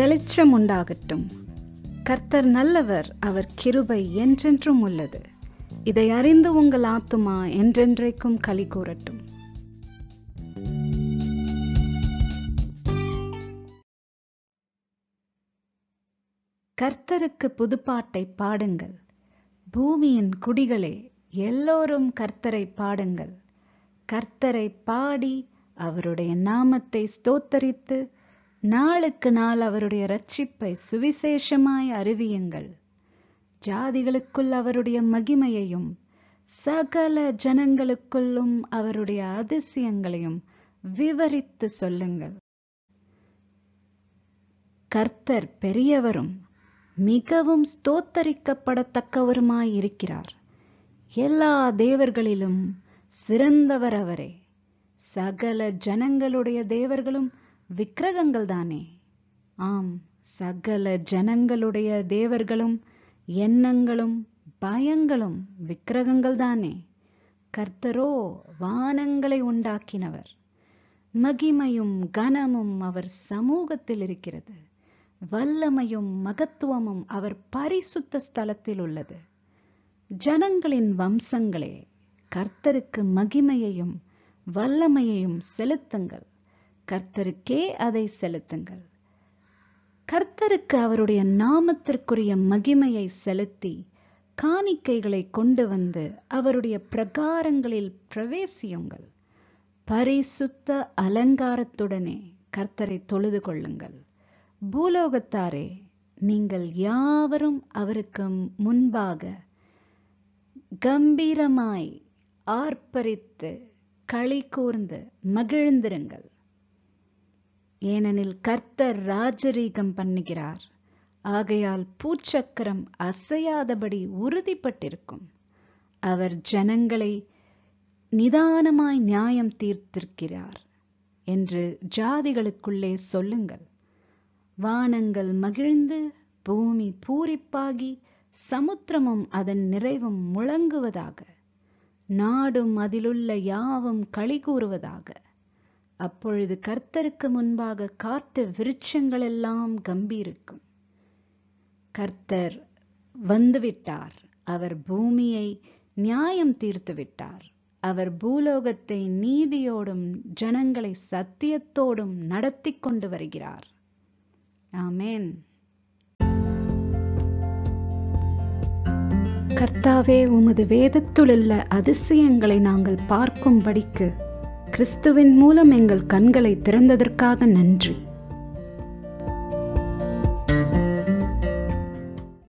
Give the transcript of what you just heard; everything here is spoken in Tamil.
வெளிச்சம் உண்டாகட்டும் கர்த்தர் நல்லவர் அவர் கிருபை என்றென்றும் உள்ளது. இதை அறிந்து உங்கள் ஆத்துமா என்றென்றைக்கும் களி கூறட்டும். கர்த்தருக்கு புதுப்பாட்டை பாடுங்கள். பூமியின் குடிகளே எல்லோரும் கர்த்தரை பாடுங்கள். கர்த்தரை பாடி அவருடைய நாமத்தை ஸ்தோத்தரித்து நாளுக்கு நாள் அவருடைய ரட்சிப்பை சுவிசேஷமாய் அறிவியுங்கள். ஜாதிகளுக்குள் அவருடைய மகிமையையும் சகல ஜனங்களுக்குள்ளும் அவருடைய அதிசயங்களையும் விவரித்து சொல்லுங்கள். கர்த்தர் பெரியவரும் மிகவும் ஸ்தோத்தரிக்கப்படத்தக்கவருமாய் இருக்கிறார். எல்லா தேவர்களிலும் சிறந்தவர் அவரே. சகல ஜனங்களுடைய தேவர்களும் விக்கிரகங்கள் தானே? ஆம் சகல ஜனங்களுடைய தேவர்களும் எண்ணங்களும் பயங்களும் விக்கிரகங்கள் தானே. கர்த்தரோ வானங்களை உண்டாக்கினவர். மகிமையும் கனமும் அவர் சமூகத்தில் இருக்கிறது. வல்லமையும் மகத்துவமும் அவர் பரிசுத்த ஸ்தலத்தில் உள்ளது. ஜனங்களின் வம்சங்களே கர்த்தருக்கு மகிமையையும் வல்லமையையும் செலுத்துங்கள். கர்த்தருக்கே அதை செலுத்துங்கள். கர்த்தருக்கு அவருடைய நாமத்திற்குரிய மகிமையை செலுத்தி காணிக்கைகளை கொண்டு வந்து அவருடைய பிரகாரங்களில் பிரவேசியுங்கள். பரிசுத்த அலங்காரத்துடனே கர்த்தரை தொழுது கொள்ளுங்கள். பூலோகத்தாரே நீங்கள் யாவரும் அவருக்கு முன்பாக கம்பீரமாய் ஆர்ப்பரித்து களி கூர்ந்து மகிழ்ந்திருங்கள். ஏனெனில் கர்த்தர் ராஜரீகம் பண்ணுகிறார். ஆகையால் பூச்சக்கரம் அசையாதபடி உறுதிப்பட்டிருக்கும். அவர் ஜனங்களை நிதானமாய் நியாயம் தீர்த்திருக்கிறார் என்று ஜாதிகளுக்குள்ளே சொல்லுங்கள். வானங்கள் மகிழ்ந்து பூமி பூரிப்பாகி சமுத்திரமும் அதன் நிறைவும் முழங்குவதாக. நாடும் அதிலுள்ள யாவும் களி கூறுவதாக. அப்பொழுது கர்த்தருக்கு முன்பாக காட்டு விருட்சங்களெல்லாம் கம்பீருக்கும். கர்த்தர் வந்துவிட்டார். அவர் பூமியை நியாயம் தீர்த்து விட்டார் அவர் பூலோகத்தை நீதியோடும் ஜனங்களை சத்தியத்தோடும் நடத்தி கொண்டு வருகிறார். ஆமேன். கர்த்தாவே உமது வேதத்துள்ள அதிசயங்களை நாங்கள் பார்க்கும்படிக்கு கிறிஸ்துவின் மூலம் எங்கள் கண்களை திறந்ததற்காக நன்றி.